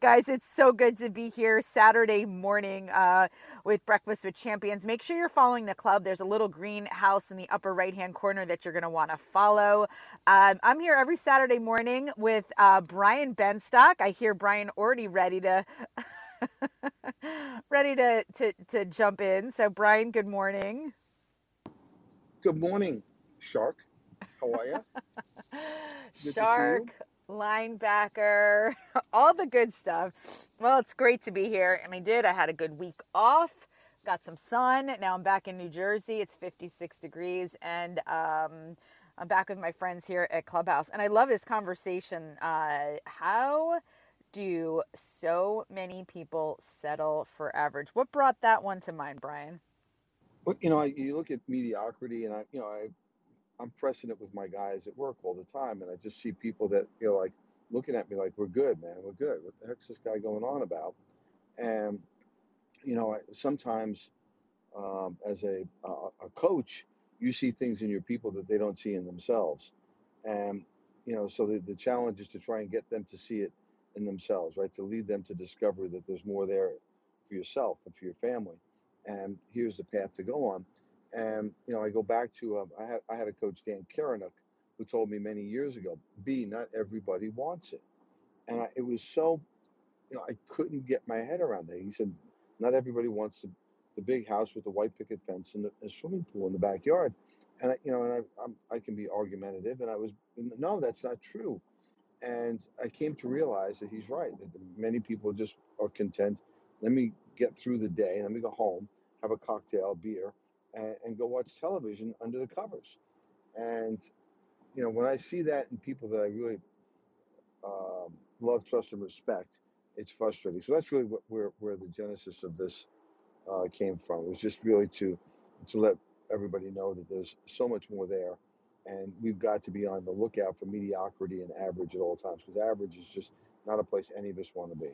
Guys, it's so good to be here Saturday morning uh, with Breakfast with Champions. Make sure you're following the club. There's a little green house in the upper right hand corner that you're going to want to follow. Um, I'm here every Saturday morning with uh, Brian Benstock. I hear Brian already ready to. ready to, to to jump in. So Brian, good morning. Good morning, Shark. How are you? Shark, linebacker, all the good stuff. Well, it's great to be here. And I did. I had a good week off, got some sun. Now I'm back in New Jersey. It's 56 degrees. And um, I'm back with my friends here at Clubhouse. And I love this conversation. Uh, how do so many people settle for average? What brought that one to mind, Brian? Well, you know, you look at mediocrity, and I, you know, I I'm pressing it with my guys at work all the time, and I just see people that you know, like looking at me like, "We're good, man. We're good. What the heck's this guy going on about?" And you know, I, sometimes um, as a a coach, you see things in your people that they don't see in themselves, and you know, so the, the challenge is to try and get them to see it in themselves, right? To lead them to discover that there's more there for yourself and for your family. And here's the path to go on. And, you know, I go back to, um, I, had, I had a coach, Dan Karanuk, who told me many years ago, B, not everybody wants it. And I, it was so, you know, I couldn't get my head around that. He said, not everybody wants the, the big house with the white picket fence and the, a swimming pool in the backyard. And I, you know, and I, I'm, I can be argumentative, and I was, no, that's not true. And I came to realize that he's right. That many people just are content. Let me get through the day. Let me go home, have a cocktail, beer, and, and go watch television under the covers. And you know, when I see that in people that I really um, love, trust, and respect, it's frustrating. So that's really what, where where the genesis of this uh, came from. It was just really to to let everybody know that there's so much more there, and we've got to be on the lookout for mediocrity and average at all times because average is just not a place any of us want to be.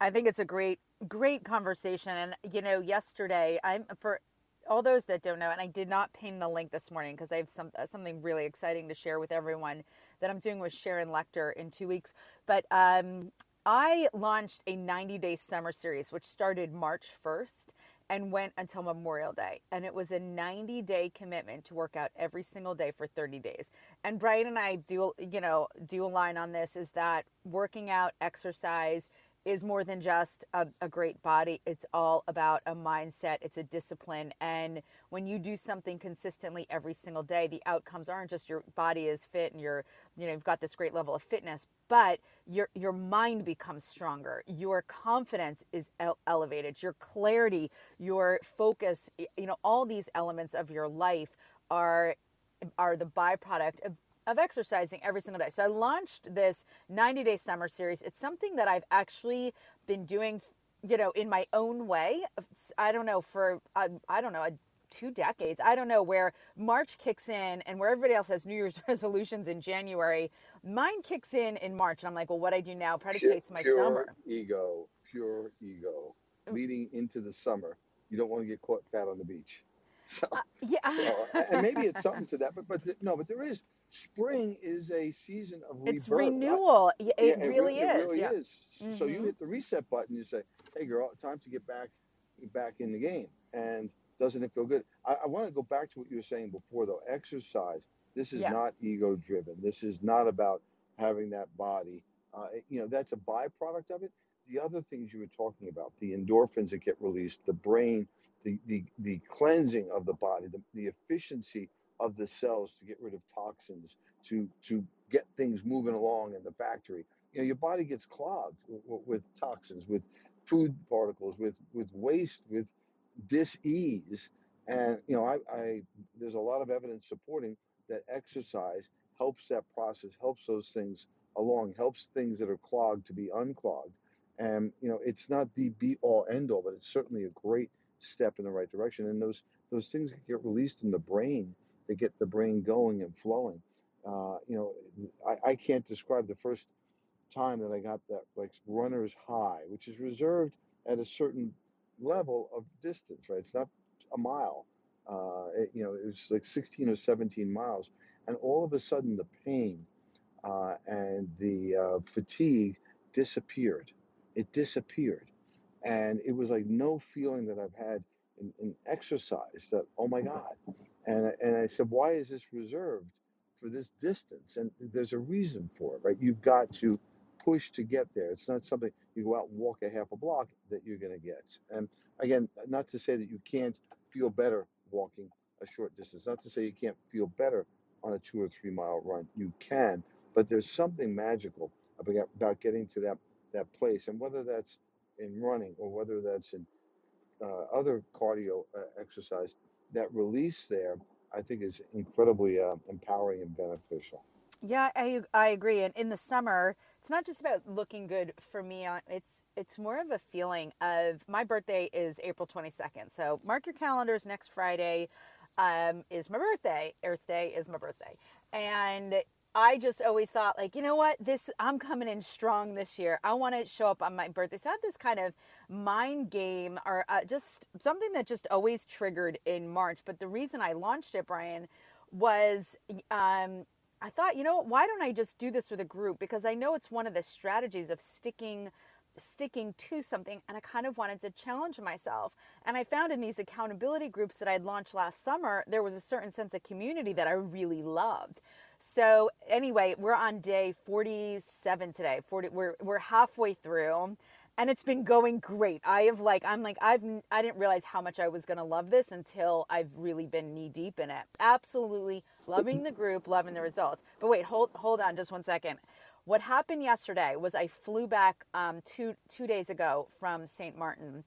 I think it's a great, great conversation. And you know, yesterday, I'm for all those that don't know, and I did not pin the link this morning because I have some uh, something really exciting to share with everyone that I'm doing with Sharon Lechter in two weeks. But um, I launched a 90 day summer series, which started March 1st and went until Memorial Day. And it was a 90 day commitment to work out every single day for 30 days. And Brian and I do, you know, do align on this is that working out, exercise, is more than just a, a, great body. It's all about a mindset. It's a discipline. And when you do something consistently every single day, the outcomes aren't just your body is fit and you're, you know, you've got this great level of fitness, but your your mind becomes stronger. Your confidence is ele- elevated. Your clarity, your focus, you know, all these elements of your life are are the byproduct of of exercising every single day. So I launched this 90 day summer series. It's something that I've actually been doing, you know, in my own way. I don't know for uh, I don't know two decades. I don't know where March kicks in and where everybody else has New Year's resolutions in January. Mine kicks in in March, and I'm like, well, what I do now predicates my pure summer. Ego, pure ego, leading into the summer. You don't want to get caught fat on the beach. So, uh, yeah, so, and maybe it's something to that, but but no, but there is spring is a season of rebirth. It's renewal. I, it, yeah, really it, is. It really yeah. is. Mm-hmm. So you mm-hmm. hit the reset button. You say, "Hey, girl, time to get back back in the game." And doesn't it feel good? I, I want to go back to what you were saying before, though. Exercise. This is yeah. not ego driven. This is not about having that body. Uh, you know, that's a byproduct of it. The other things you were talking about, the endorphins that get released, the brain, the the, the cleansing of the body, the, the efficiency of the cells to get rid of toxins, to to get things moving along in the factory. You know, your body gets clogged with, with toxins, with food particles, with with waste, with dis-ease. And you know, I, I there's a lot of evidence supporting that exercise helps that process, helps those things along, helps things that are clogged to be unclogged. And you know, it's not the be all end all, but it's certainly a great step in the right direction. And those those things get released in the brain to get the brain going and flowing. Uh, you know, I, I can't describe the first time that I got that like runner's high, which is reserved at a certain level of distance, right? It's not a mile. Uh, it, you know, it was like 16 or 17 miles, and all of a sudden the pain uh, and the uh, fatigue disappeared. It disappeared, and it was like no feeling that I've had in, in exercise. That oh my God, and, and I said, why is this reserved for this distance? And there's a reason for it, right? You've got to push to get there. It's not something you go out and walk a half a block that you're going to get. And again, not to say that you can't feel better walking a short distance, not to say you can't feel better on a two or three mile run. You can, but there's something magical about, getting to that, that place. And whether that's in running or whether that's in uh, other cardio uh, exercise, that release there, I think, is incredibly uh, empowering and beneficial. Yeah, I, I agree. And in the summer, it's not just about looking good for me. Uh, it's it's more of a feeling of my birthday is April 22nd. So mark your calendars. Next Friday um, is my birthday. Earth Day is my birthday, and I just always thought like, you know what, this I'm coming in strong this year. I want to show up on my birthday. So I had this kind of mind game or uh, just something that just always triggered in March. But the reason I launched it, Brian, was um, I thought, you know why don't I just do this with a group? Because I know it's one of the strategies of sticking sticking to something and I kind of wanted to challenge myself. And I found in these accountability groups that I'd launched last summer, there was a certain sense of community that I really loved. So anyway, we're on day 47 today. 40 we're we're halfway through and it's been going great. I have like I'm like I've I didn't realize how much I was going to love this until I've really been knee deep in it. Absolutely loving the group, loving the results. But wait, hold hold on just one second. What happened yesterday was I flew back um, two two days ago from St. Martin,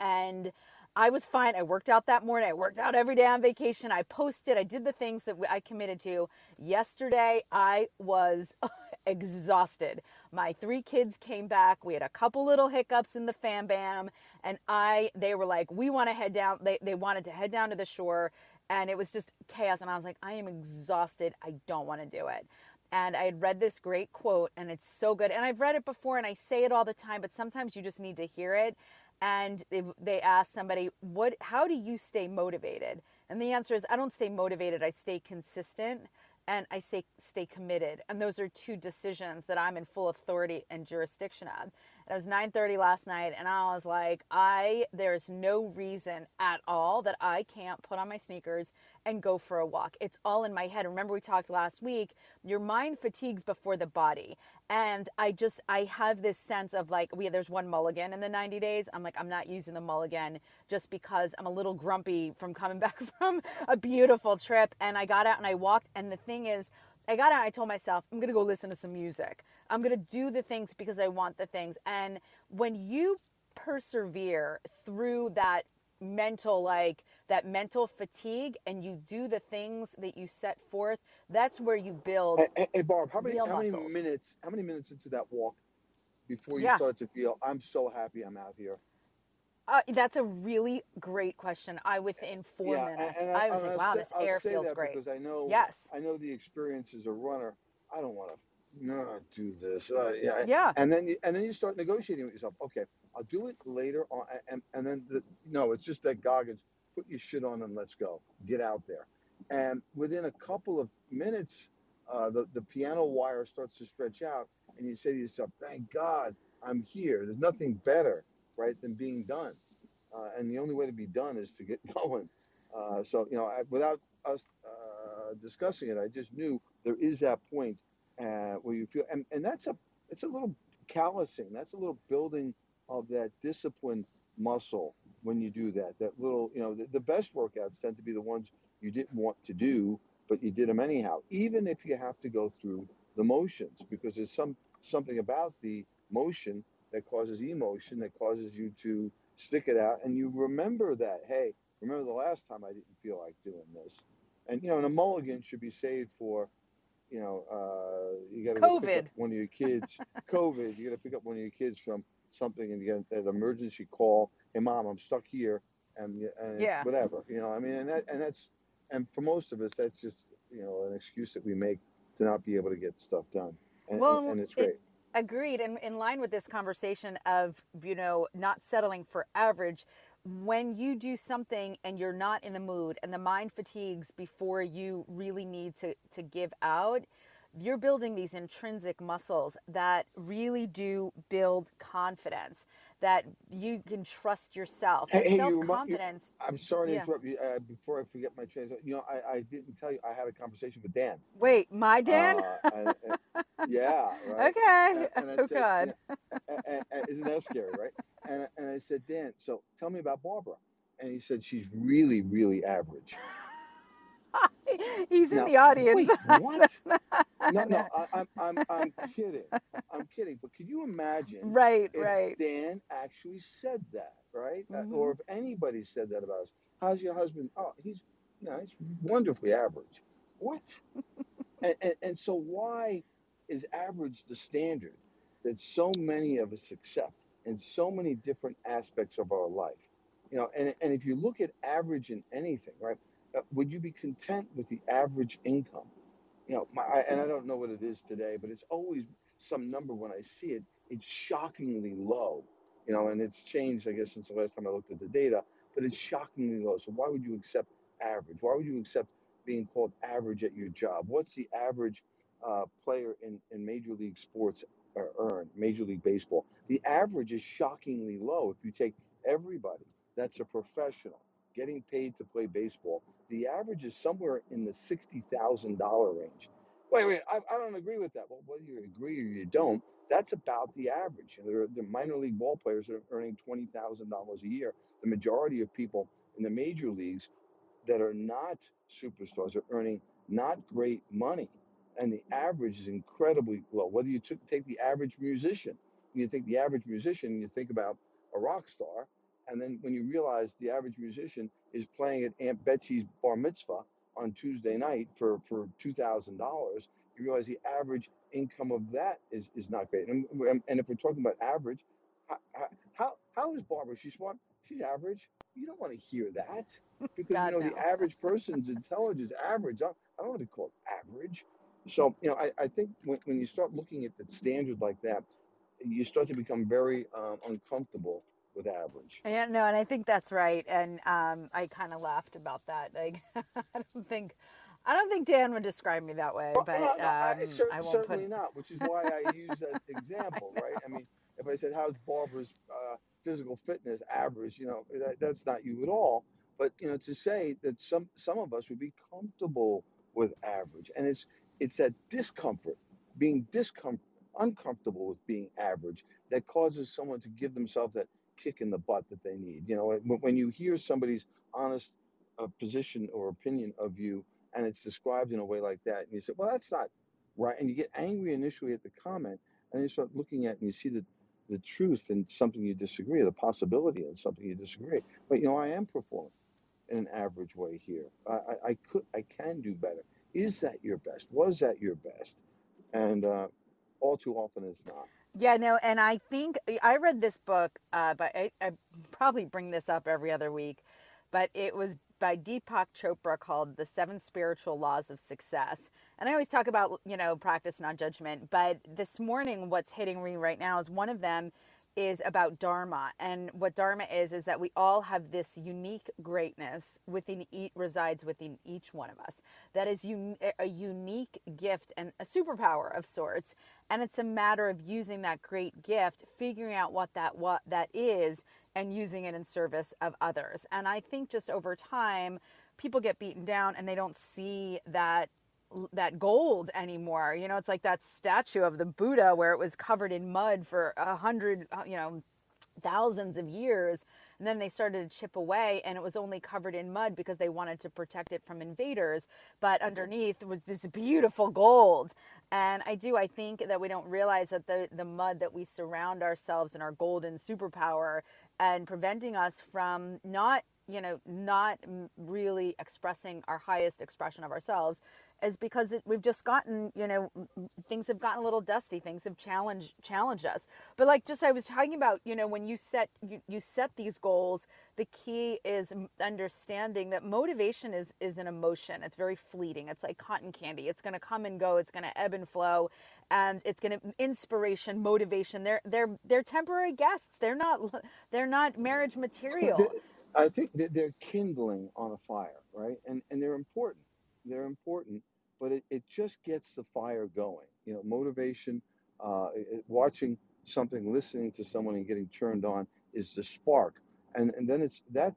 and I was fine. I worked out that morning. I worked out every day on vacation. I posted. I did the things that I committed to. Yesterday, I was exhausted. My three kids came back. We had a couple little hiccups in the fam bam, and I they were like, "We want to head down." They they wanted to head down to the shore, and it was just chaos. And I was like, "I am exhausted. I don't want to do it." and I had read this great quote, and it's so good. And I've read it before, and I say it all the time, but sometimes you just need to hear it. And they, they ask somebody, "What? How do you stay motivated?" And the answer is, I don't stay motivated. I stay consistent and I say stay committed. And those are two decisions that I'm in full authority and jurisdiction of. And it was 9:30 last night and I was like, I there's no reason at all that I can't put on my sneakers and go for a walk. It's all in my head. Remember we talked last week, your mind fatigues before the body. And I just I have this sense of like we there's one mulligan in the 90 days. I'm like I'm not using the mulligan just because I'm a little grumpy from coming back from a beautiful trip and I got out and I walked and the thing is I got out I told myself I'm going to go listen to some music. I'm going to do the things because I want the things. And when you persevere through that mental like that mental fatigue and you do the things that you set forth that's where you build hey, hey barb how many how many minutes how many minutes into that walk before you yeah. start to feel i'm so happy i'm out here uh, that's a really great question. I within four yeah, minutes, and, and I, I was like, "Wow, say, this air feels great." Because I know, yes, I know the experience as a runner. I don't want to not do this. Uh, yeah. Yeah. And then you, and then you start negotiating with yourself. Okay, I'll do it later on. And and then the, no, it's just that Goggins. Put your shit on and let's go. Get out there. And within a couple of minutes, uh, the the piano wire starts to stretch out, and you say to yourself, "Thank God I'm here. There's nothing better, right, than being done. Uh, and the only way to be done is to get going." Uh, so you know, I, without us uh, discussing it, I just knew there is that point uh, where you feel, and, and that's a it's a little callousing. That's a little building of that discipline muscle when you do that. That little, you know, the, the best workouts tend to be the ones you didn't want to do, but you did them anyhow, even if you have to go through the motions, because there's some something about the motion that causes emotion that causes you to stick it out, and you remember that. Hey, remember the last time I didn't feel like doing this, and you know, and a mulligan should be saved for you know, uh, you got to pick up one of your kids. COVID, you got to pick up one of your kids from something and get an emergency call. Hey, mom, I'm stuck here, and, and yeah. whatever. You know, I mean, and that, and that's and for most of us, that's just you know an excuse that we make to not be able to get stuff done. And, well, and, and it's great. It, agreed, and in line with this conversation of you know not settling for average when you do something and you're not in the mood and the mind fatigues before you really need to, to give out, you're building these intrinsic muscles that really do build confidence that you can trust yourself. Hey, hey, self-confidence i'm sorry to yeah. interrupt you uh, before i forget my train you know I, I didn't tell you i had a conversation with dan. Wait my dan? uh, and, and, yeah right? okay. And, and oh said, god. isn't that scary right? And, and i said dan so tell me about barbara. And he said she's really really average He's in now, the audience. Wait, what? no, no, I, am I'm, I'm kidding. I'm kidding. But can you imagine? Right, right. Dan actually said that, right? Uh, mm-hmm. or if anybody said that about us. How's your husband? Oh, he's, you know, he's wonderfully average. What? and, and, and so why is average the standard that so many of us accept in so many different aspects of our life? You know, and, and if you look at average in anything, right? Uh, would you be content with the average income? You know, my, I, and I don't know what it is today, but it's always some number when I see it. It's shockingly low, you know, and it's changed, I guess, since the last time I looked at the data, but it's shockingly low. So why would you accept average? Why would you accept being called average at your job? What's the average uh, player in, in Major League Sports uh, earn, Major League Baseball? The average is shockingly low. If you take everybody that's a professional getting paid to play baseball, the average is somewhere in the $60,000 range. Wait, wait, I, I don't agree with that. Well, whether you agree or you don't, that's about the average. The, the minor league ball players are earning $20,000 a year. The majority of people in the major leagues that are not superstars are earning not great money. And the average is incredibly low. Whether you took, take the average musician, you think the average musician, and you think about a rock star, and then when you realize the average musician is playing at Aunt Betsy's bar mitzvah on Tuesday night for, for $2,000, you realize the average income of that is, is not great. And, and if we're talking about average, how, how, how is Barbara? She's smart. She's average. You don't want to hear that because God, you know no. the average person's intelligence average. I, I don't want to call it average. So you know, I, I think when, when you start looking at the standard like that, you start to become very um, uncomfortable with average. Yeah, no, and I think that's right. And um, I kind of laughed about that. Like, I don't think, I don't think Dan would describe me that way, Well, but no, no, I, um, cer- I certainly put. not. Which is why I use that example, right? I mean, if I said, "How's Barbara's uh, physical fitness average?" You know, that, that's not you at all. But you know, to say that some some of us would be comfortable with average, and it's it's that discomfort, being discomfort, uncomfortable with being average, that causes someone to give themselves that kick in the butt that they need. You know, when, you hear somebody's honest uh, position or opinion of you, and it's described in a way like that, and you say, "Well, that's not right," and you get angry initially at the comment, and then you start looking at it and you see the the truth in something you disagree, the possibility in something you disagree. But you know, I am performing in an average way here. I, I, I could, I can do better. Is that your best? Was that your best? And uh, all too often it's not. Yeah, no, and I think I read this book, uh, but I, I probably bring this up every other week, but it was by Deepak Chopra called The Seven Spiritual Laws of Success. And I always talk about, you know, practice, not judgment. But this morning, what's hitting me right now is one of them is about dharma and what dharma is is that we all have this unique greatness within each resides within each one of us. That is un, a unique gift and a superpower of sorts and it's a matter of using that great gift figuring out what that what that is and using it in service of others. And i think just over time people get beaten down and they don't see that that gold anymore. You know, it's like that statue of the Buddha where it was covered in mud for a hundred, uh, you know, thousands of years. And then they started to chip away and it was only covered in mud because they wanted to protect it from invaders. But underneath was this beautiful gold. And I do, I think that we don't realize that the, the mud that we surround ourselves in our golden superpower and preventing us from not you know not really expressing our highest expression of ourselves is because it, we've just gotten you know things have gotten a little dusty. Things have challenged challenged us. But like just i was talking about you know when you set you, you set these goals the key is understanding that motivation is is an emotion. It's very fleeting. It's like cotton candy. It's going to come and go. It's going to ebb and flow and it's going to inspiration motivation. They're they're they're temporary guests. They're not they're not marriage material I think that they're kindling on a fire, right? And and they're important. They're important, but it, it just gets the fire going. You know, motivation, uh, it, watching something, listening to someone and getting turned on is the spark. And and then it's that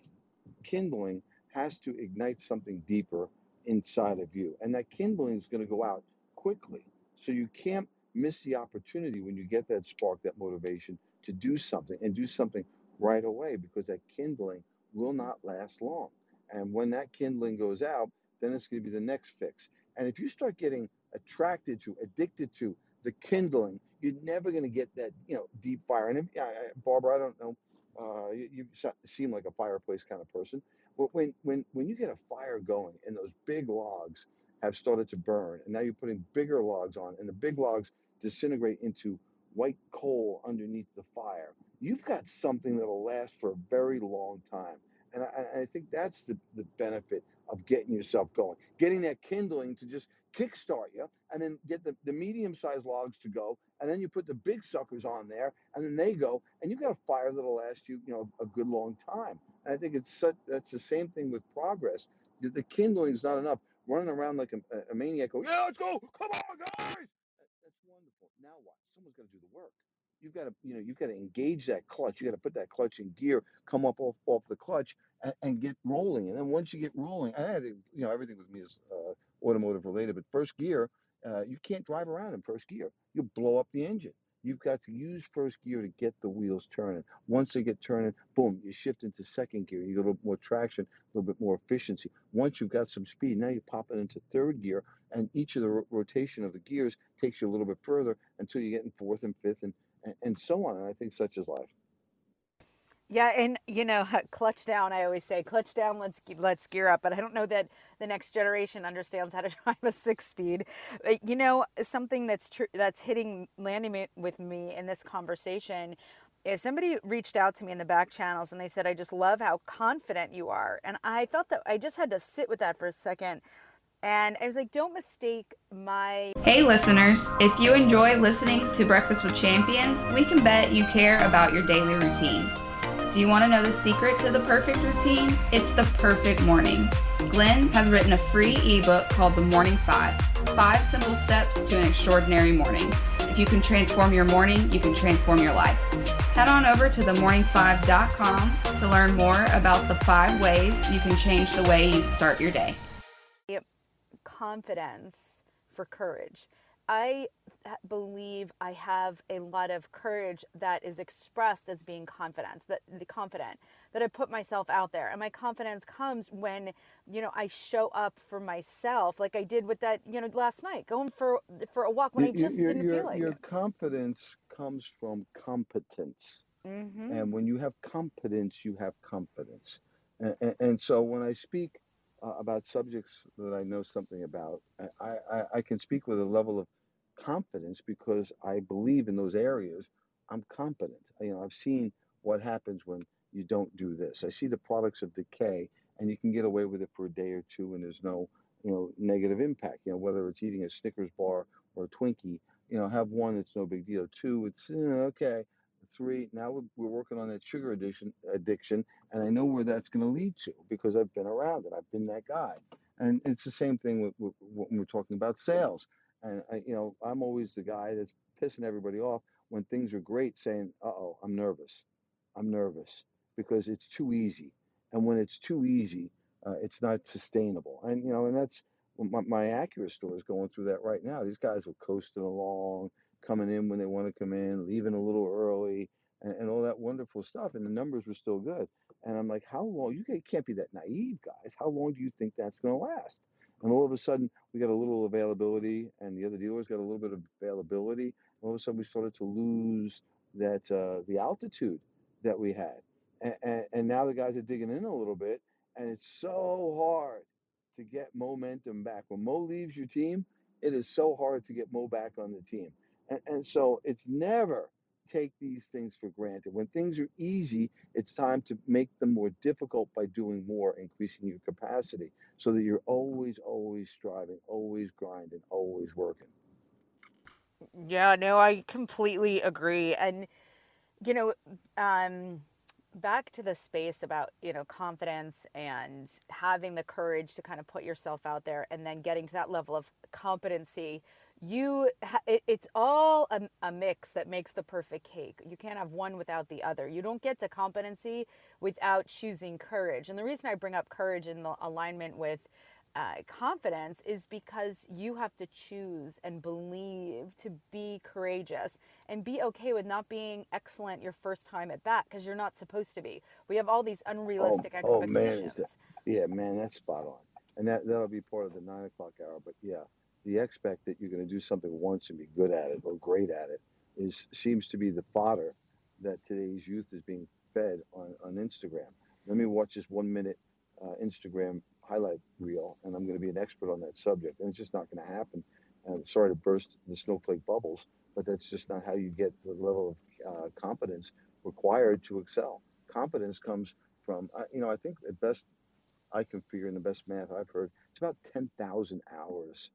kindling has to ignite something deeper inside of you. And that kindling is going to go out quickly. So you can't miss the opportunity when you get that spark, that motivation to do something and do something right away because that kindling will not last long. And when that kindling goes out, then it's going to be the next fix. And if you start getting attracted to, addicted to the kindling, you're never going to get that, you know, deep fire. And if, uh, Barbara, I don't know, uh, you, you seem like a fireplace kind of person. But when, when, when you get a fire going and those big logs have started to burn, and now you're putting bigger logs on, and the big logs disintegrate into white coal underneath the fire, you've got something that'll last for a very long time. And I, I think that's the, the benefit of getting yourself going, getting that kindling to just kickstart you, and then get the, the medium sized logs to go, and then you put the big suckers on there, and then they go, and you've got a fire that'll last you, you know, a good long time. And I think it's such, that's the same thing with progress. The, the kindling is not enough. running around like a, a maniac. Go, yeah, let's go. Come on, guys. That's wonderful. Now what? Someone's got to do the work. You've got to, you know, you've got to engage that clutch. You got to put that clutch in gear, come up off, off the clutch, and, and get rolling. And then once you get rolling, and I think, you know, everything with me is uh, automotive related, but first gear, uh, you can't drive around in first gear. You blow up the engine. You've got to use first gear to get the wheels turning. Once they get turning, boom, you shift into second gear. You get a little more traction, a little bit more efficiency. Once you've got some speed, now you pop it into third gear, and each of the ro- rotation of the gears takes you a little bit further until you get in fourth and fifth, and and, so on. And I think such is life. Yeah, and you know, clutch down. I always say, clutch down. Let's let's gear up. But I don't know that the next generation understands how to drive a six-speed. Uh, You know, something that's true that's hitting landing with me in this conversation is somebody reached out to me in the back channels and they said, "I just love how confident you are." And I thought that I just had to sit with that for a second. And I was like, "Don't mistake my Hey, listeners, if you enjoy listening to Breakfast with Champions, we can bet you care about your daily routine. Do you want to know the secret to the perfect routine? It's the perfect morning. Glenn has written a free ebook called The Morning Five Five Simple Steps to an Extraordinary Morning. If you can transform your morning, you can transform your life. Head on over to themorning5.com to learn more about the five ways you can change the way you start your day. Confidence for courage. I believe I have a lot of courage that is expressed as being confident, that the confident, that I put myself out there. And my confidence comes when, you know, I show up for myself like I did with that, you know, last night, going for for a walk when I just Your, didn't your, feel like your it. confidence comes from competence. Mhm. And when you have competence, you have confidence. And, and, and so when I speak uh, about subjects that I know something about, I, I, I can speak with a level of confidence because I believe in those areas. I'm competent. You know, I've seen what happens when you don't do this. I see the products of decay, and you can get away with it for a day or two, and there's no, you know, negative impact. You know, whether it's eating a Snickers bar or a Twinkie, you know, have one, it's no big deal. Two, it's eh, okay. Three, now we're, we're working on that sugar addiction, addiction, and I know where that's going to lead to because I've been around it. I've been that guy. And it's the same thing with, with, when we're talking about sales. And I, you know, I'm always the guy that's pissing everybody off when things are great, saying, "Uh oh, I'm nervous. I'm nervous because it's too easy." And when it's too easy, uh, it's not sustainable. And you know, and that's my, my Acura store is going through that right now. These guys are coasting along, coming in when they want to come in, leaving a little early, and, and all that wonderful stuff. And the numbers were still good. And I'm like, how long? You ca- can't be that naive, guys. How long do you think that's going to last? And all of a sudden, we got a little availability, and the other dealers got a little bit of availability. And all of a sudden, we started to lose that uh, the altitude that we had, and, and, and now the guys are digging in a little bit, and it's so hard to get momentum back. When Mo leaves your team, it is so hard to get Mo back on the team, and, and so it's never take these things for granted. When things are easy, it's time to make them more difficult by doing more, increasing your capacity so that you're always, always striving, always grinding, always working. Yeah, no, I completely agree. And you know, um, back to the space about you know confidence and having the courage to kind of put yourself out there, and then getting to that level of competency. You, it, it's all a, a mix that makes the perfect cake. You can't have one without the other. You don't get to competency without choosing courage. And the reason I bring up courage in the alignment with uh, confidence is because you have to choose and believe to be courageous and be okay with not being excellent your first time at bat because you're not supposed to be. We have all these Oh, unrealistic oh man, expectations. that, yeah, man, that's spot on. And that, that'll be part of the nine o'clock hour. But yeah, the expect that you're going to do something once and be good at it or great at it is seems to be the fodder that today's youth is being fed on, on Instagram. Let me watch this one minute uh, Instagram highlight reel, and I'm going to be an expert on that subject. And it's just not going to happen. And sorry to burst the snowflake bubbles, but that's just not how you get the level of uh, competence required to excel. Competence comes from, uh, you know, I think the best I can figure in the best math I've heard, it's about 10,000 hours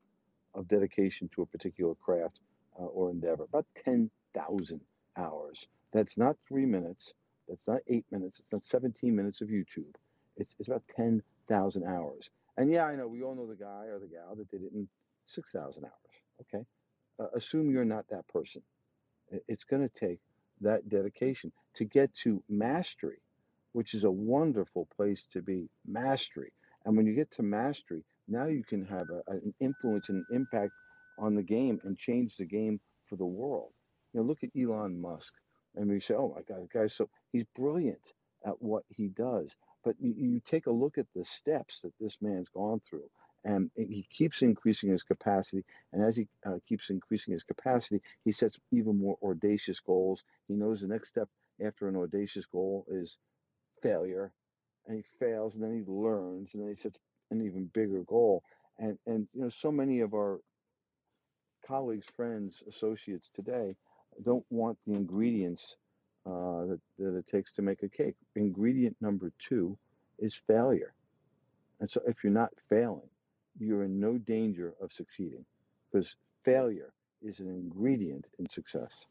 of dedication to a particular craft uh, or endeavor. About 10,000 hours. That's not three minutes. That's not eight minutes. It's not 17 minutes of YouTube. It's, it's about 10,000 hours. And yeah, I know we all know the guy or the gal that did it in 6,000 hours. Okay. Uh, assume you're not that person. It's going to take that dedication to get to mastery, which is a wonderful place to be. Mastery. And when you get to mastery, now you can have a, an influence and an impact on the game and change the game for the world. You know, look at Elon Musk. And we say, oh my God, guy's so, he's brilliant at what he does. But you, you take a look at the steps that this man's gone through and he keeps increasing his capacity. And as he uh, keeps increasing his capacity, he sets even more audacious goals. He knows the next step after an audacious goal is failure, and he fails, and then he learns, and then he sets an even bigger goal. And and you know, so many of our colleagues, friends, associates today don't want the ingredients uh, that, that it takes to make a cake. Ingredient number two is failure. And so if you're not failing, you're in no danger of succeeding because failure is an ingredient in success.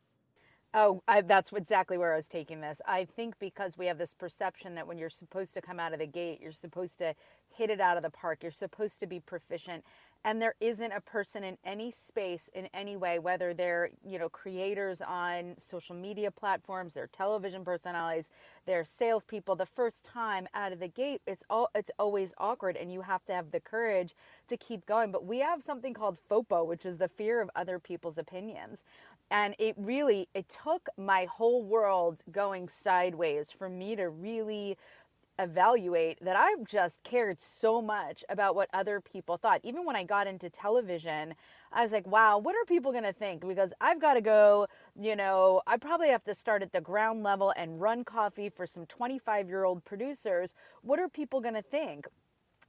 Oh, I, that's exactly where I was taking this. I think because we have this perception that when you're supposed to come out of the gate, you're supposed to hit it out of the park, you're supposed to be proficient and there isn't a person in any space in any way whether they're you know creators on social media platforms they're television personalities they're salespeople the first time out of the gate it's all it's always awkward and you have to have the courage to keep going but we have something called fopo which is the fear of other people's opinions and it really it took my whole world going sideways for me to really evaluate that I've just cared so much about what other people thought. Even when I got into television, I was like, wow, what are people going to think? Because I've got to go, you know, I probably have to start at the ground level and run coffee for some 25 year old producers. What are people going to think?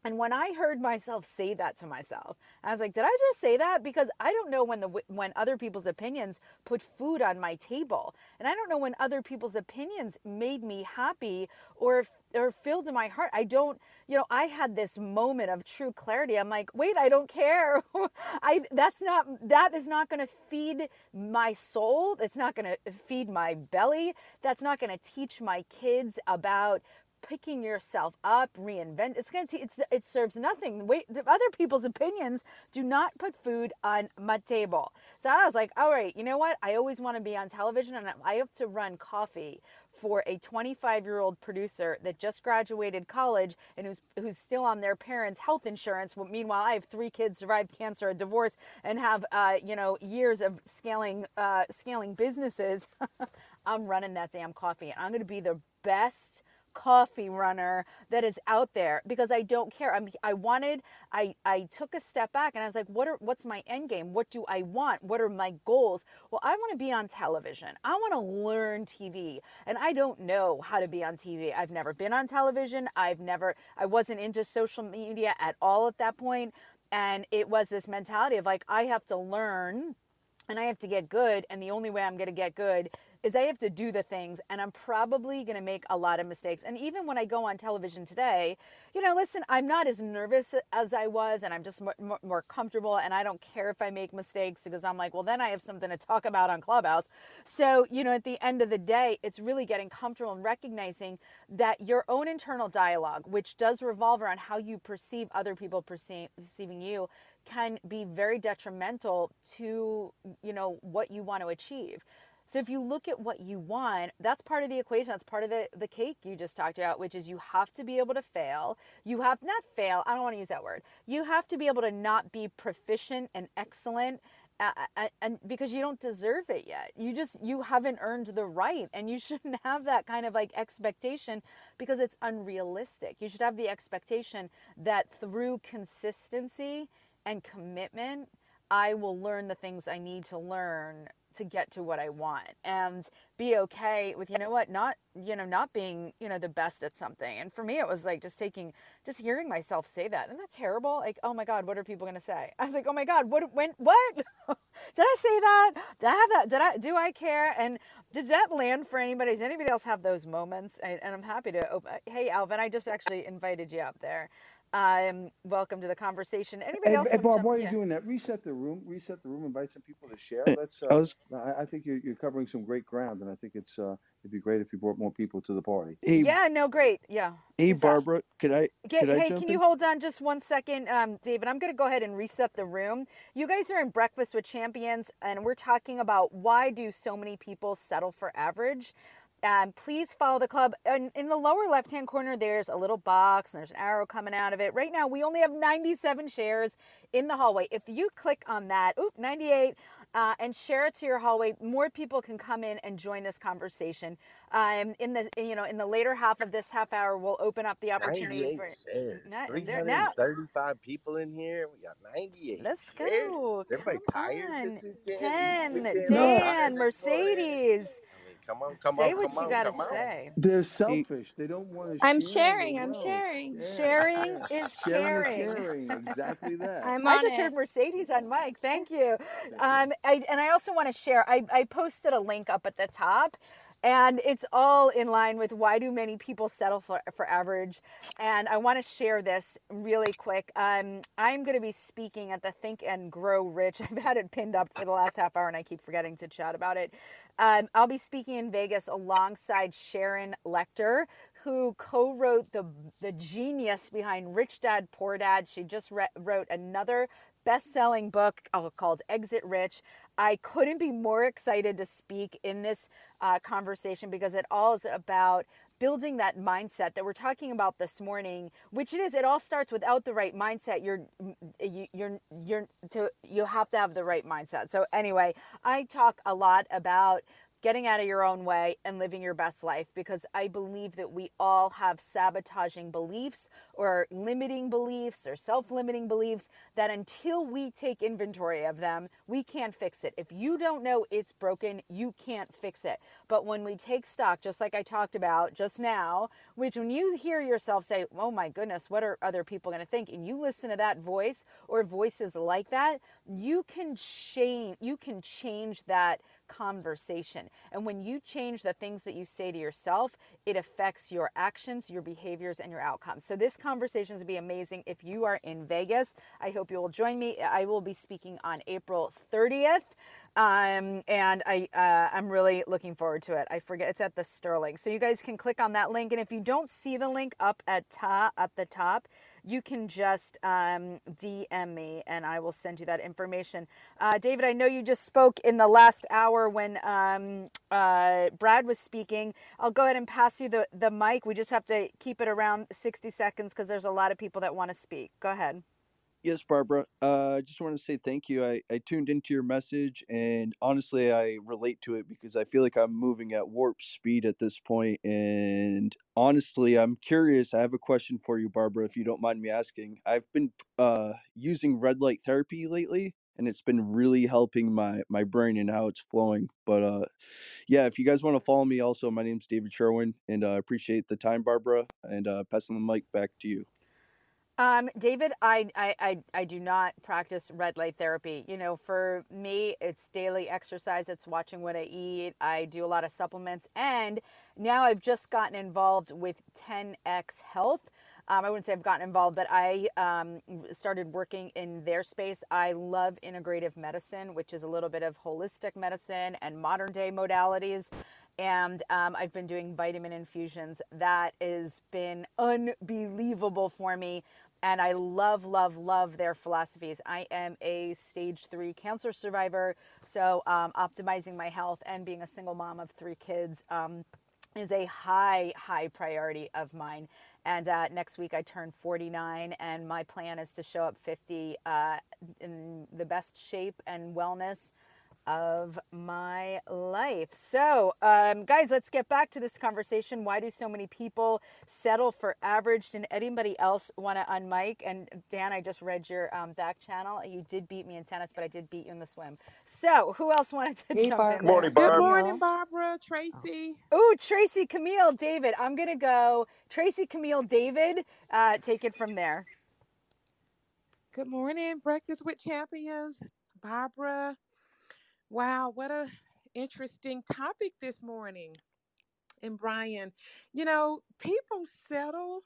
And when I heard myself say that to myself, I was like, did I just say that? Because I don't know when the when other people's opinions put food on my table. And I don't know when other people's opinions made me happy or or filled my heart. I don't, you know, I had this moment of true clarity. I'm like, wait, I don't care. I that's not that is not going to feed my soul. It's not going to feed my belly. That's not going to teach my kids about picking yourself up, reinvent. It's going to it's it serves nothing. Wait, other people's opinions do not put food on my table. So I was like, all right, you know what? I always want to be on television, and I have to run coffee for a 25 year old producer that just graduated college and who's who's still on their parents' health insurance. Meanwhile, I have three kids, survived cancer, a divorce, and have uh, you know years of scaling uh, scaling businesses. I'm running that damn coffee, and I'm going to be the best coffee runner that is out there because I don't care. I'm, I wanted, I, I took a step back and I was like, what are, what's my end game? What do I want? What are my goals? Well, I want to be on television. I want to learn TV and I don't know how to be on TV. I've never been on television. I've never, I wasn't into social media at all at that point. And it was this mentality of like, I have to learn and I have to get good. And the only way I'm going to get good is I have to do the things and I'm probably going to make a lot of mistakes. And even when I go on television today, you know, listen, I'm not as nervous as I was and I'm just more, more, comfortable and I don't care if I make mistakes because I'm like, well, then I have something to talk about on Clubhouse. So, you know, at the end of the day, it's really getting comfortable and recognizing that your own internal dialogue, which does revolve around how you perceive other people perceive, perceiving you, can be very detrimental to, you know, what you want to achieve. So if you look at what you want, that's part of the equation. That's part of the, the cake you just talked about, which is you have to be able to fail. You have not fail. I don't want to use that word. You have to be able to not be proficient and excellent uh, uh and because you don't deserve it yet you just you haven't earned the right and you shouldn't have that kind of like expectation because it's unrealistic you should have the expectation that through consistency and commitment i will learn the things i need to learn to get to what I want and be okay with you know what not you know not being you know the best at something. And for me it was like just taking just hearing myself say that. Isn't that terrible? Like oh my god what are people going to say? I was like oh my god what when what? Did I say that? Did I have that? Did I do I care? And does that land for anybody? Does anybody else have those moments? And I'm happy to open hey Alvin I just actually invited you up there Um, welcome to the conversation. Anybody Hey, else? hey wanna Bob, jump- while you're doing that, reset the room, reset the room, invite some people to share. Let's. I Uh, was I, I think you're, you're covering some great ground, and I think it's uh, it'd be great if you brought more people to the party. hey Yeah, no, great. Yeah. hey Is that- Barbara, could I Get, could I hey, jump can in? you hold on just one second, um, David? I'm going to go ahead and reset the room. You guys are in Breakfast with Champions, and we're talking about why do so many people settle for average. Um, please follow the club. And in the lower left hand corner, there's a little box and there's an arrow coming out of it. Right now, we only have 97 shares in the hallway. If you click on that, oop, 98, uh, and share it to your hallway, more people can come in and join this conversation. Um, in the you know in the later half of this half hour, we'll open up the opportunities for. shares. Not- 335 people in here. We got 98 Let's shares. go. Is everybody Come tired on. this weekend? Ken, These weekends No. tired Dan? Mercedes. I mean, come on, come say on, what come you on, gotta come on. say. They're selfish. They don't want to. Share. I'm share sharing, the I'm wealth. sharing. Yeah, Sharing yeah. is Sharing caring. is caring. Exactly that. I'm I on just it. heard Mercedes on mic. Thank you. Um, I, and I also want to share. I, I posted a link up at the top, and it's all in line with why do many people settle for for average. And I want to share this really quick. Um, I'm going to be speaking at the Think and Grow Rich. I've had it pinned up for the last half hour, and I keep forgetting to chat about it. Um, I'll be speaking in Vegas alongside Sharon Lechter, who co-wrote the the genius behind Rich Dad Poor Dad. She just re- wrote another best-selling book uh, called Exit Rich. I couldn't be more excited to speak in this uh, conversation because it all is about building that mindset that we're talking about this morning which it is it all starts without the right mindset. You're you, you're you're to you have to have the right mindset. So anyway i talk a lot about getting out of your own way and living your best life because I believe that we all have sabotaging beliefs or limiting beliefs or self limiting beliefs that until we take inventory of them, we can't fix it. If you don't know it's broken, you can't fix it. But when we take stock, just like I talked about just now, which when you hear yourself say, Oh my goodness, what are other people going to think? And you listen to that voice or voices like that, you can change, you can change that conversation. And when you change the things that you say to yourself, it affects your actions, your behaviors, and your outcomes. So this conversation is going to be amazing. If you are in Vegas, I hope you will join me. I will be speaking on April 30th. Um, and I, uh, I'm really looking forward to it. I forget it's at the Sterling. So you guys can click on that link. And if you don't see the link up at top, at the top, you can just um, DM me and I will send you that information. Uh, David, I know you just spoke in the last hour when um, uh, Brad was speaking. I'll go ahead and pass you the, the mic. We just have to keep it around 60 seconds because there's a lot of people that want to speak. Go ahead. Yes, Barbara. Uh, I just want to say thank you. I, I tuned into your message, and honestly, I relate to it because I feel like I'm moving at warp speed at this point. And honestly, I'm curious. I have a question for you, Barbara, if you don't mind me asking. I've been uh, using red light therapy lately, and it's been really helping my my brain and how it's flowing. But uh, yeah, if you guys want to follow me, also, my name's David Sherwin, and I uh, appreciate the time, Barbara, and uh, passing the mic back to you. Um, David, I, I, I, I do not practice red light therapy. You know, for me, it's daily exercise. It's watching what I eat. I do a lot of supplements. And now I've just gotten involved with 10X Health. Um, I wouldn't say I've gotten involved, but I um, started working in their space. I love integrative medicine, which is a little bit of holistic medicine and modern day modalities and um, I've been doing vitamin infusions. That has been unbelievable for me. And I love, love, love their philosophies. I am a stage three cancer survivor. So, um, optimizing my health and being a single mom of three kids um, is a high, high priority of mine. And uh, next week I turn 49, and my plan is to show up 50 uh, in the best shape and wellness of my life. So, um, guys, let's get back to this conversation. Why do so many people settle for average? Did anybody else want to unmic? And Dan, I just read your um, back channel. You did beat me in tennis, but I did beat you in the swim. So, who else wanted to Hey, jump Barbara. in? Morning, Good morning, Barbara, Tracy. Oh, Tracy, Camille, David. I'm gonna go. Tracy, Camille, David. Uh, take it from there. Good morning, Breakfast with Champions. Barbara. Wow, what a interesting topic this morning. And Brian, you know, people settle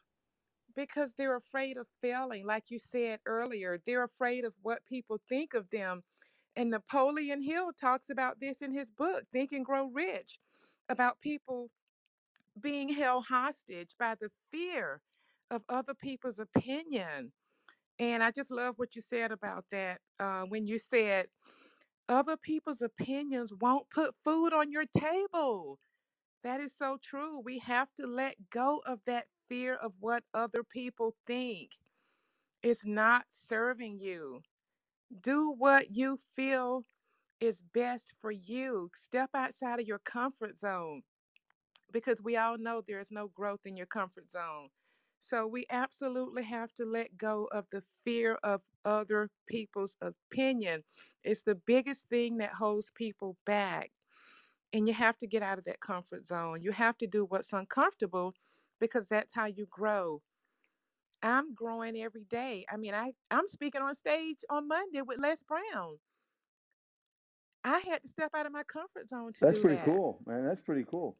because they're afraid of failing. Like you said earlier, they're afraid of what people think of them. And Napoleon Hill talks about this in his book, Think and Grow Rich, about people being held hostage by the fear of other people's opinion. And I just love what you said about that uh, when you said other people's opinions won't put food on your table. That is so true. We have to let go of that fear of what other people think. It's not serving you. Do what you feel is best for you. Step outside of your comfort zone because we all know there is no growth in your comfort zone. So we absolutely have to let go of the fear of other people's opinion. It's the biggest thing that holds people back. And you have to get out of that comfort zone. You have to do what's uncomfortable because that's how you grow. I'm growing every day. I mean, I, I'm speaking on stage on Monday with Les Brown. I had to step out of my comfort zone to That's do pretty that. cool, man. That's pretty cool.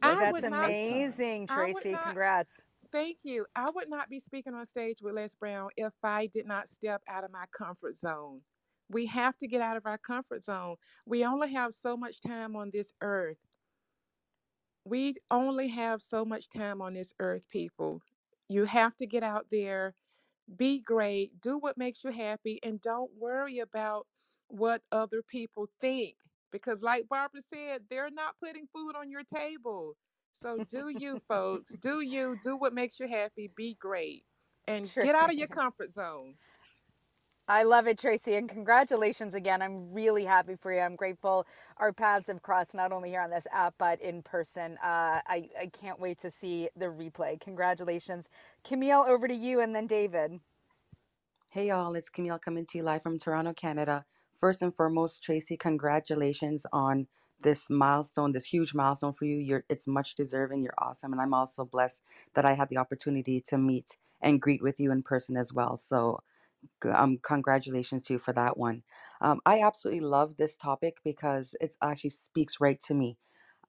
That's That's would not time. amazing, I would Tracy. not Congrats. Thank you. I would not be speaking on stage with Les Brown if I did not step out of my comfort zone. We have to get out of our comfort zone. We only have so much time on this earth. We only have so much time on this earth, people. You have to get out there, be great, do what makes you happy, and don't worry about what other people think. Because, like Barbara said, they're not putting food on your table. So, do you, folks. Do you. Do what makes you happy. Be great. And Sure. get out of your comfort zone. I love it, Tracy, and congratulations again. I'm really happy for you. I'm grateful our paths have crossed not only here on this app but in person. Uh, I I can't wait to see the replay. Congratulations, Camille. Over to you, and then David. Hey y'all, it's Camille coming to you live from Toronto, Canada. First and foremost, Tracy, congratulations on this milestone, this huge milestone for you. You're it's much deserving. You're awesome. And I'm also blessed that I had the opportunity to meet and greet with you in person as well. So um congratulations to you for that one. Um, I absolutely love this topic because it actually speaks right to me.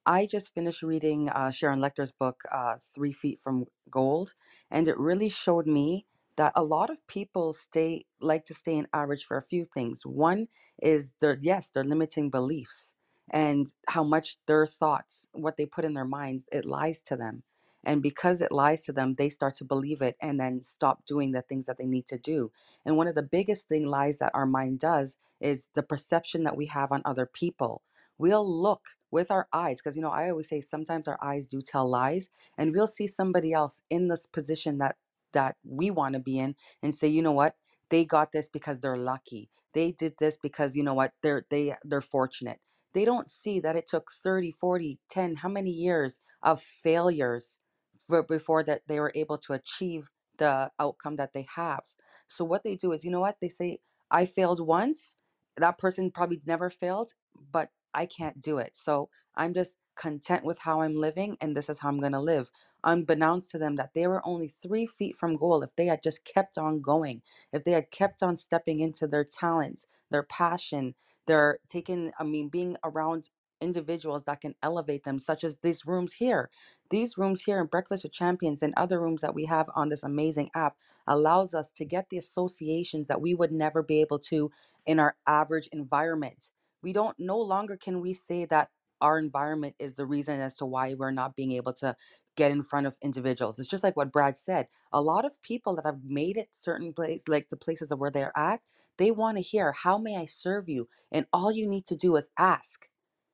I just finished reading uh, Sharon Lechter's book, uh, Three Feet from Gold, and it really showed me that a lot of people stay like to stay in average for a few things. One is their yes, they're limiting beliefs and how much their thoughts, what they put in their minds, it lies to them. And because it lies to them, they start to believe it and then stop doing the things that they need to do. And one of the biggest thing lies that our mind does is the perception that we have on other people. We'll look with our eyes because you know i always say sometimes our eyes do tell lies and we'll see somebody else in this position that that we want to be in and say you know what? They got this because they're lucky. They did this because you know what? They're they they're fortunate they don't see that it took 30 40 10 how many years of failures for, before that they were able to achieve the outcome that they have so what they do is you know what they say i failed once that person probably never failed but I can't do it. So I'm just content with how I'm living, and this is how I'm going to live. Unbeknownst to them, that they were only three feet from goal if they had just kept on going, if they had kept on stepping into their talents, their passion, their taking, I mean, being around individuals that can elevate them, such as these rooms here. These rooms here in Breakfast with Champions and other rooms that we have on this amazing app allows us to get the associations that we would never be able to in our average environment we don't no longer can we say that our environment is the reason as to why we're not being able to get in front of individuals it's just like what brad said a lot of people that have made it certain place like the places of where they're at they want to hear how may i serve you? and all you need to do is ask.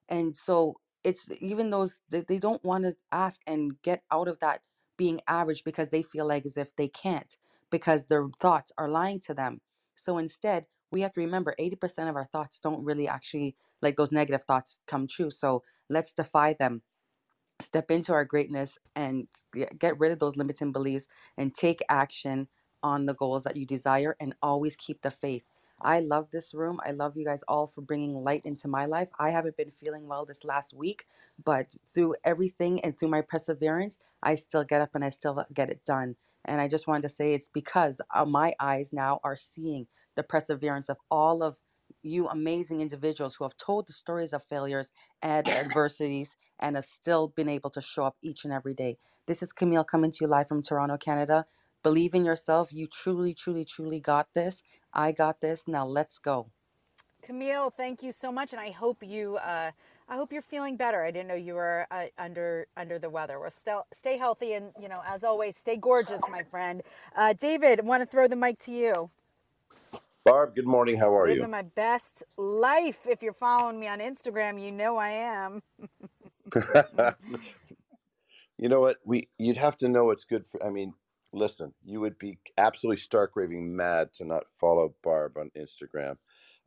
And so it's even those they, they don't want to ask and get out of that being average because they feel like as if they can't because their thoughts are lying to them. So instead we have to remember 80% of our thoughts don't really actually like those negative thoughts come true. So let's defy them. Step into our greatness and get rid of those limiting beliefs and take action on the goals that you desire and always keep the faith. I love this room. I love you guys all for bringing light into my life. I haven't been feeling well this last week, but through everything and through my perseverance, I still get up and I still get it done. And I just wanted to say it's because uh, my eyes now are seeing the perseverance of all of you amazing individuals who have told the stories of failures and adversities and have still been able to show up each and every day. This is Camille coming to you live from Toronto, Canada. Believe in yourself. You truly, truly, truly got this. I got this. Now let's go. Camille, thank you so much, and I hope you. Uh, I hope you're feeling better. I didn't know you were uh, under under the weather. Well, still stay healthy, and you know, as always, stay gorgeous, my friend. Uh, David, want to throw the mic to you. Barb, good morning. How are you? Living you? my best life. If you're following me on Instagram, you know I am. you know what? We you'd have to know what's good for. I mean, listen, you would be absolutely stark raving mad to not follow Barb on Instagram.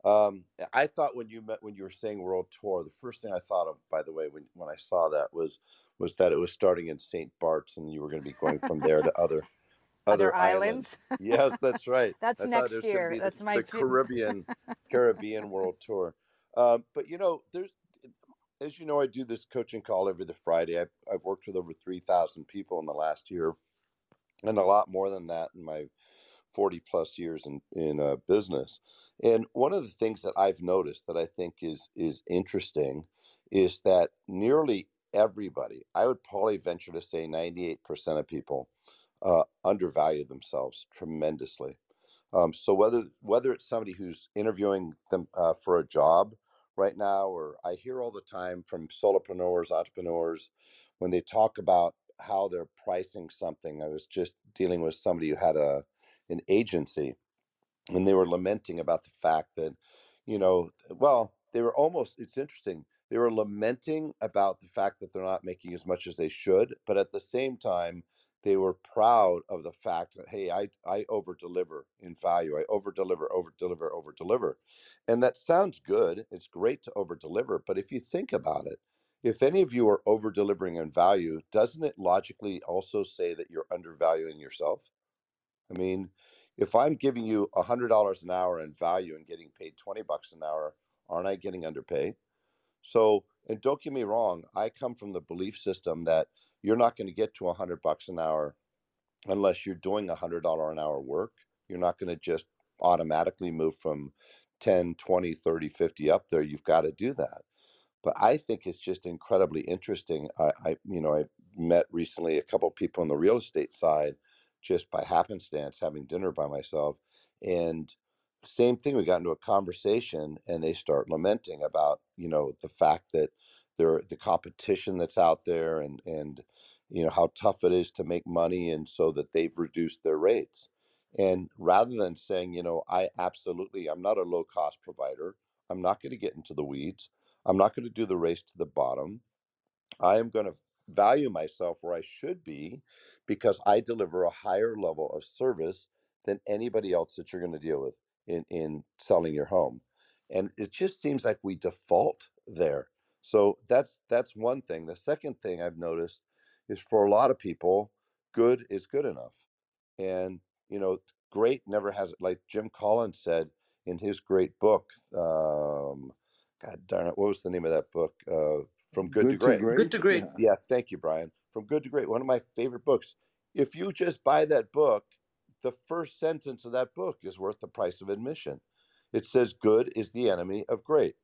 Um, I thought when you met when you were saying world tour, the first thing I thought of, by the way, when when I saw that was was that it was starting in St. Bart's and you were going to be going from there to other Other other islands. islands. Yes, that's right. That's I next it was going to year. the, That's my the Caribbean Caribbean world tour. Um, but you know, there's as you know, I do this coaching call every the Friday. I've, I've worked with over three thousand people in the last year, and a lot more than that in my 40 plus years in in uh, business. And one of the things that I've noticed that I think is is interesting is that nearly everybody, I would probably venture to say 98% of people, uh, undervalue themselves tremendously. Um, so whether whether it's somebody who's interviewing them uh, for a job right now, or I hear all the time from solopreneurs, entrepreneurs, when they talk about how they're pricing something. I was just dealing with somebody who had a an agency, and they were lamenting about the fact that, you know, well, they were almost. It's interesting. They were lamenting about the fact that they're not making as much as they should, but at the same time, they were proud of the fact that hey, I I over deliver in value. I over deliver, over deliver, over deliver, and that sounds good. It's great to over deliver, but if you think about it, if any of you are over delivering in value, doesn't it logically also say that you're undervaluing yourself? I mean, if I'm giving you a hundred dollars an hour in value and getting paid twenty bucks an hour, aren't I getting underpaid? So, and don't get me wrong, I come from the belief system that you're not going to get to a hundred bucks an hour unless you're doing a hundred dollar an hour work. You're not going to just automatically move from 10, 20, 30, 50 up there. You've got to do that but I think it's just incredibly interesting. I, I you know, I met recently a couple of people on the real estate side just by happenstance having dinner by myself. And same thing, we got into a conversation and they start lamenting about, you know, the fact that there the competition that's out there and and you know how tough it is to make money and so that they've reduced their rates. And rather than saying, you know, I absolutely I'm not a low cost provider. I'm not going to get into the weeds. I'm not going to do the race to the bottom. I am going to value myself where I should be because I deliver a higher level of service than anybody else that you're going to deal with in, in selling your home. And it just seems like we default there. So that's that's one thing. The second thing I've noticed is for a lot of people, good is good enough. And you know, great never has like Jim Collins said in his great book, um, God darn it, what was the name of that book? Uh, From Good to Good to Great. great. Good to great. Yeah. Yeah, thank you, Brian. From Good to Great, one of my favorite books. If you just buy that book, the first sentence of that book is worth the price of admission. It says, Good is the enemy of great.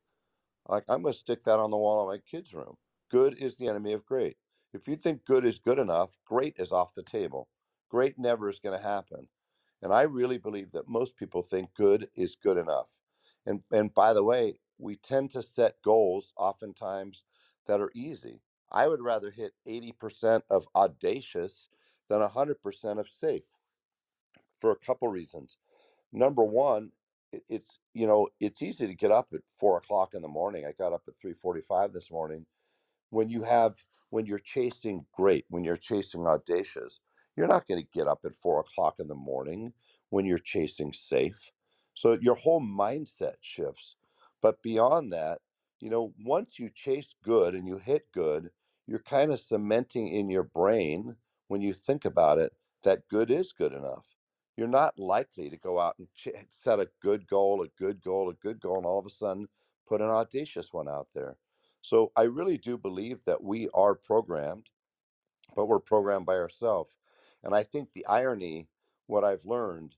Like, I'm going to stick that on the wall in my kids' room. Good is the enemy of great. If you think good is good enough, great is off the table. Great never is going to happen. And I really believe that most people think good is good enough. And and by the way, we tend to set goals oftentimes that are easy. I would rather hit 80% of audacious than 100% of safe for a couple reasons. Number one, it's you know it's easy to get up at four o'clock in the morning. I got up at 3:45 this morning when you have when you're chasing great when you're chasing audacious you're not going to get up at four o'clock in the morning when you're chasing safe so your whole mindset shifts but beyond that you know once you chase good and you hit good you're kind of cementing in your brain when you think about it that good is good enough you're not likely to go out and ch- set a good goal a good goal a good goal and all of a sudden put an audacious one out there so I really do believe that we are programmed, but we're programmed by ourselves. And I think the irony, what I've learned,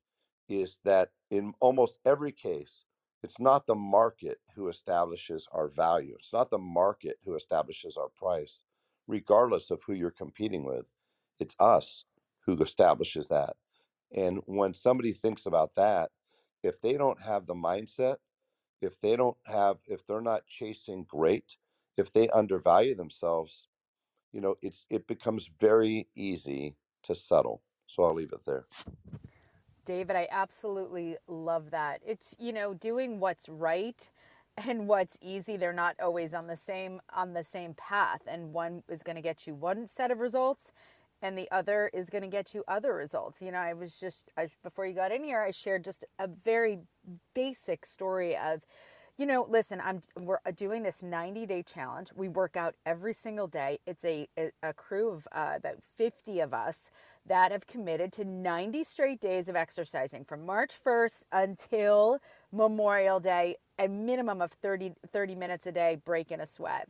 is that in almost every case, it's not the market who establishes our value. It's not the market who establishes our price, regardless of who you're competing with. It's us who establishes that. And when somebody thinks about that, if they don't have the mindset, if they don't have, if they're not chasing great, if they undervalue themselves, you know, it's it becomes very easy to settle. So I'll leave it there. David, I absolutely love that. It's, you know, doing what's right and what's easy, they're not always on the same on the same path and one is going to get you one set of results and the other is going to get you other results. You know, I was just I, before you got in here, I shared just a very basic story of you know, listen, I'm we're uh, doing this 90 day challenge. We work out every single day. It's a a, a crew of uh, about 50 of us that have committed to 90 straight days of exercising from March 1st until Memorial Day, a minimum of 30 30 minutes a day, breaking a sweat.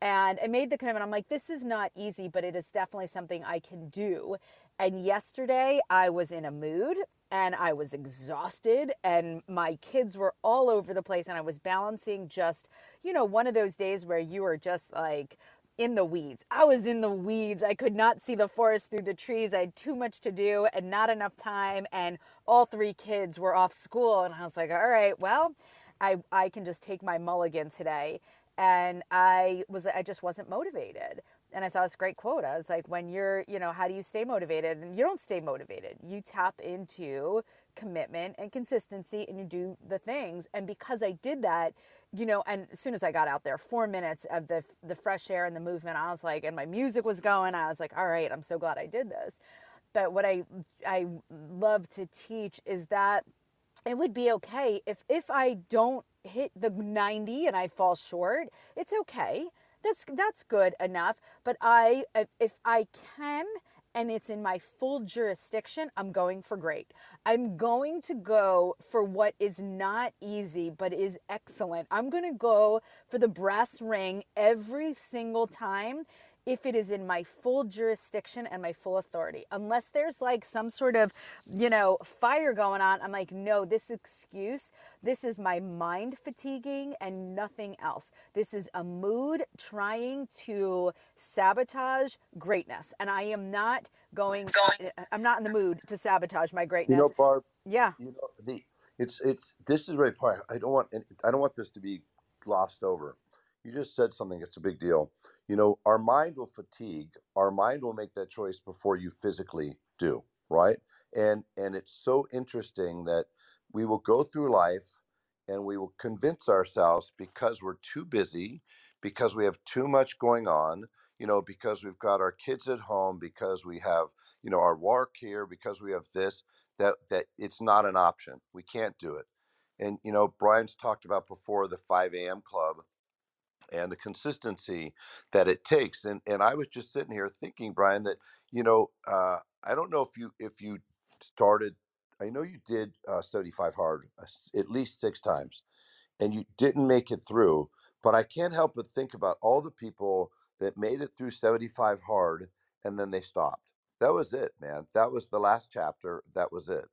And I made the commitment. I'm like, this is not easy, but it is definitely something I can do. And yesterday I was in a mood and I was exhausted and my kids were all over the place and I was balancing just, you know, one of those days where you are just like in the weeds. I was in the weeds. I could not see the forest through the trees. I had too much to do and not enough time and all three kids were off school and I was like, "All right, well, I I can just take my mulligan today." And I was I just wasn't motivated and I saw this great quote. I was like, when you're, you know, how do you stay motivated? And you don't stay motivated. You tap into commitment and consistency and you do the things. And because I did that, you know, and as soon as I got out there, four minutes of the the fresh air and the movement, I was like, and my music was going, I was like, all right, I'm so glad I did this. But what I I love to teach is that it would be okay if if I don't hit the 90 and I fall short, it's okay that's that's good enough but i if i can and it's in my full jurisdiction i'm going for great. I'm going to go for what is not easy but is excellent. I'm going to go for the brass ring every single time if it is in my full jurisdiction and my full authority. Unless there's like some sort of, you know, fire going on, I'm like, no, this excuse, this is my mind fatiguing and nothing else. This is a mood trying to sabotage greatness. And I am not going, going. Uh, I'm not in the mood to sabotage my greatness. You know, Barb. Yeah. You know, the it's it's this is really part. I don't want I don't want this to be glossed over. You just said something. It's a big deal you know our mind will fatigue our mind will make that choice before you physically do right? And and it's so interesting that we will go through life and we will convince ourselves because we're too busy because we have too much going on you know because we've got our kids at home because we have you know our work here because we have this that that it's not an option. We can't do it. And you know brian's talked about before the 5 a.m club and the consistency that it takes. And and I was just sitting here thinking, Brian, that you know, uh, I don't know if you if you started. I know you did uh, 75 hard uh, at least six times, and you didn't make it through. But I can't help but think about all the people that made it through 75 hard and then they stopped. That was it, man. That was the last chapter. That was it.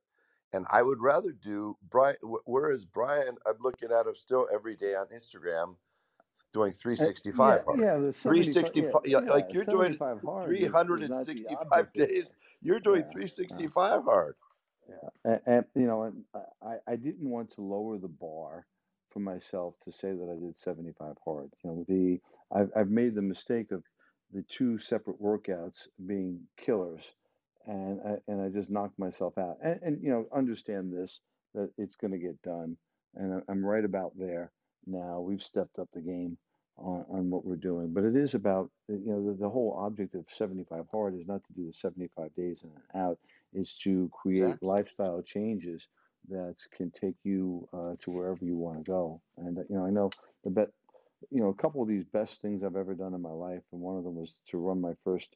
And I would rather do Brian. Whereas Brian, I'm looking at him still every day on Instagram doing 365 uh, yeah, yeah, the 365 yeah, yeah, like you're doing 365 days. You're doing yeah, 365 hard. Yeah and, and, you know I, I didn't want to lower the bar for myself to say that i did 75 hard you know the i've, I've made the mistake of the two separate workouts being killers and I, and I just knocked myself out. And, and you know understand this that it's going to get done and I'm right about there now. We've stepped up the game on, on what we're doing, but it is about you know the, the whole object of 75 hard is not to do the 75 days in and out, is to create exactly. lifestyle changes that can take you uh, to wherever you want to go. And uh, you know, I know the bet, you know, a couple of these best things I've ever done in my life, and one of them was to run my first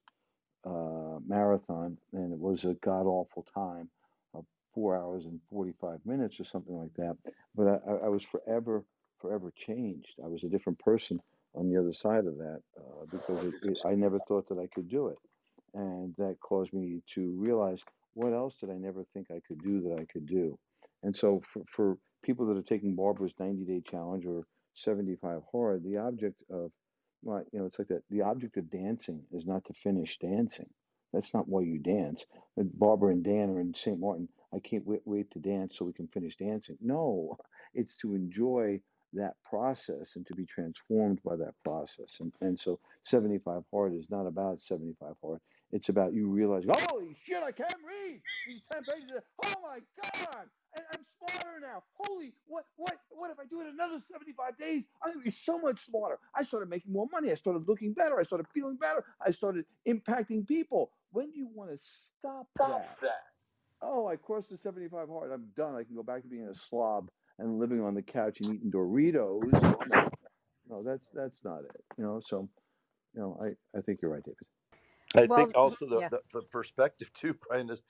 uh, marathon, and it was a god awful time, of four hours and 45 minutes or something like that. But I, I was forever forever changed. I was a different person on the other side of that uh, because it, it, I never thought that I could do it. And that caused me to realize what else did I never think I could do that I could do. And so for, for people that are taking Barbara's 90 day challenge or 75 hard, the object of, well, you know, it's like that. The object of dancing is not to finish dancing. That's not why you dance. Barbara and Dan are in St. Martin. I can't wait, wait to dance so we can finish dancing. No, it's to enjoy that process and to be transformed by that process. And, and so 75 hard is not about 75 hard. It's about you realizing, holy shit, I can't read these 10 pages. Oh my God. And I'm smarter now. Holy, what, what, what if I do it another 75 days? I'm gonna be so much smarter. I started making more money. I started looking better. I started feeling better. I started impacting people. When do you want to stop, stop that? that? Oh, I crossed the 75 hard. I'm done. I can go back to being a slob and living on the couch and eating Doritos. No, no that's that's not it. You know, so you know, I, I think you're right, David. I well, think also the, yeah. the, the, perspective too, Brian, is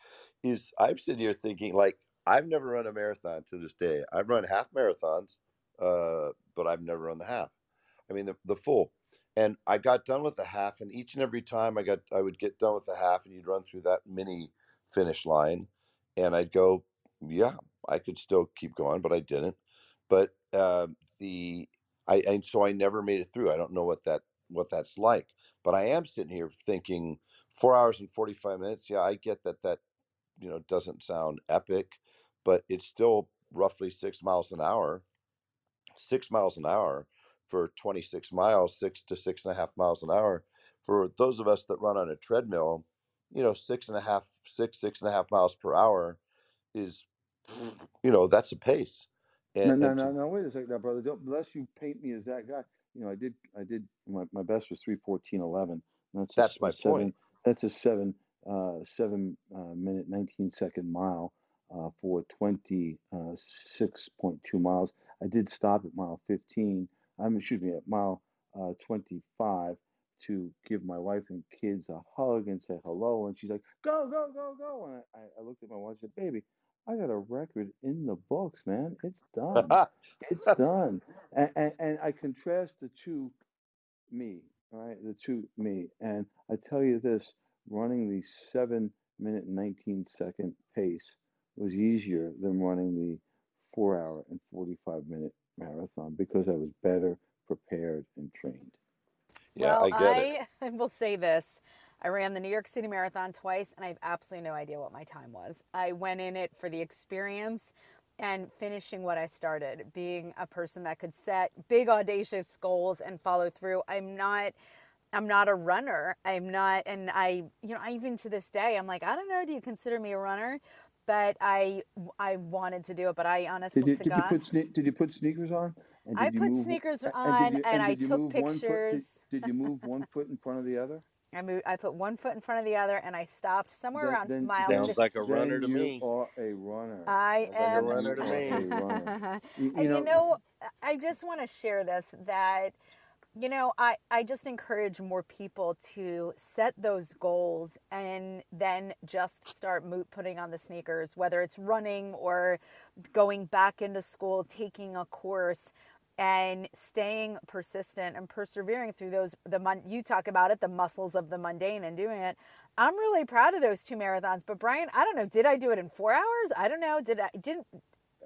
is I'm sitting here thinking like I've never run a marathon to this day. I've run half marathons, uh, but I've never run the half. I mean the, the full. And I got done with the half, and each and every time I got I would get done with the half, and you'd run through that mini finish line, and I'd go, yeah, I could still keep going, but I didn't. But uh, the I and so I never made it through. I don't know what that what that's like. But I am sitting here thinking four hours and forty five minutes. Yeah, I get that that you know doesn't sound epic, but it's still roughly six miles an hour. Six miles an hour for 26 miles, six to six and a half miles an hour. For those of us that run on a treadmill, you know, six and a half, six, six and a half miles per hour is you know, that's a pace. And, no, no, no, no. Wait a second, now, brother. Don't, unless you paint me as that guy. You know, I did, I did. My, my best was three fourteen eleven. That's that's my seven, point. That's a seven, uh, seven uh, minute nineteen second mile uh, for twenty uh, six point two miles. I did stop at mile fifteen. I'm excuse me at mile uh, twenty five to give my wife and kids a hug and say hello. And she's like, "Go, go, go, go!" And I, I looked at my wife and said, "Baby." I got a record in the books, man. It's done. it's done. And, and, and I contrast the two me, right? The two me. And I tell you this running the seven minute, 19 second pace was easier than running the four hour and 45 minute marathon because I was better prepared and trained. Yeah, well, I get it. I will say this. I ran the New York City Marathon twice and I have absolutely no idea what my time was. I went in it for the experience and finishing what I started, being a person that could set big audacious goals and follow through. I'm not I'm not a runner. I'm not and I you know, I, even to this day I'm like, I don't know, do you consider me a runner? But I I wanted to do it, but I honestly did you, to did God, you put did you put sneakers on? I put move, sneakers on and, you, and, and I took pictures. Foot, did, did you move one foot in front of the other? I moved. I put one foot in front of the other, and I stopped somewhere Then, around then, mile. then, Sounds like a runner to then you me. are a runner. I Sounds like a am. runner to me. a runner. You, you and know, you know, I just want to share this that, you know, I I just encourage more people to set those goals and then just start mo- putting on the sneakers, whether it's running or going back into school, taking a course and staying persistent and persevering through those the mon- you talk about it the muscles of the mundane and doing it i'm really proud of those two marathons but brian i don't know did i do it in four hours i don't know did i didn't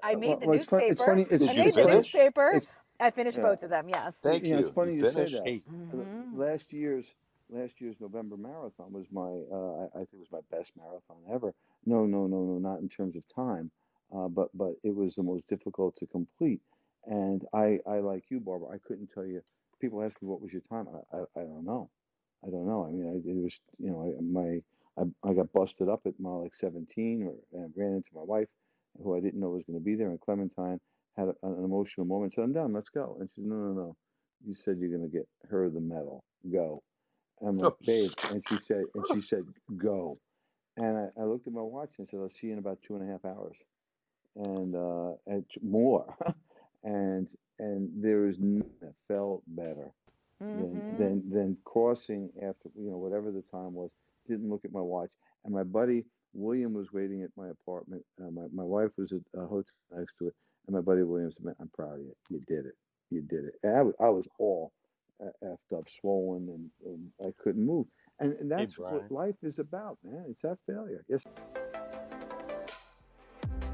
i made the well, it's funny. It's newspaper funny. I Did you made the it's funny. finish? newspaper It's, i finished yeah. both of them yes Thank You know, it's funny You you say finished? that. Hey, Uh, hmm Last year's last year's November marathon was my uh, I, I think it was my best marathon ever. No, no, no, no, not in terms of time, uh, but but it was the most difficult to complete. And I I like you, Barbara. I couldn't tell you. People ask me what was your time. I I, I don't know. I don't know. I mean, I, it was you know I, my I, I got busted up at mile like 17 or and ran into my wife, who I didn't know was going to be there, and Clementine had a, an emotional moment. Said, "I'm done. Let's go." And she said, "No, no, no. You said you're going to get her the medal. Go." I'm like, Oh, babe, and she said, and she said, go. And I, I looked at my watch and said, I'll see you in about two and a half hours, and uh, and more. and and there was nothing that felt better than hmm than than crossing after you know whatever the time was. Didn't look at my watch, and my buddy William was waiting at my apartment. Uh, my my wife was at a hotel next to it, and my buddy William said, "Man, I'm proud of you. You did it. You did it." And I was I was all uh, effed up, swollen, and, and I couldn't move. And, and that's Brian. what life is about, man. It's that failure. Yes.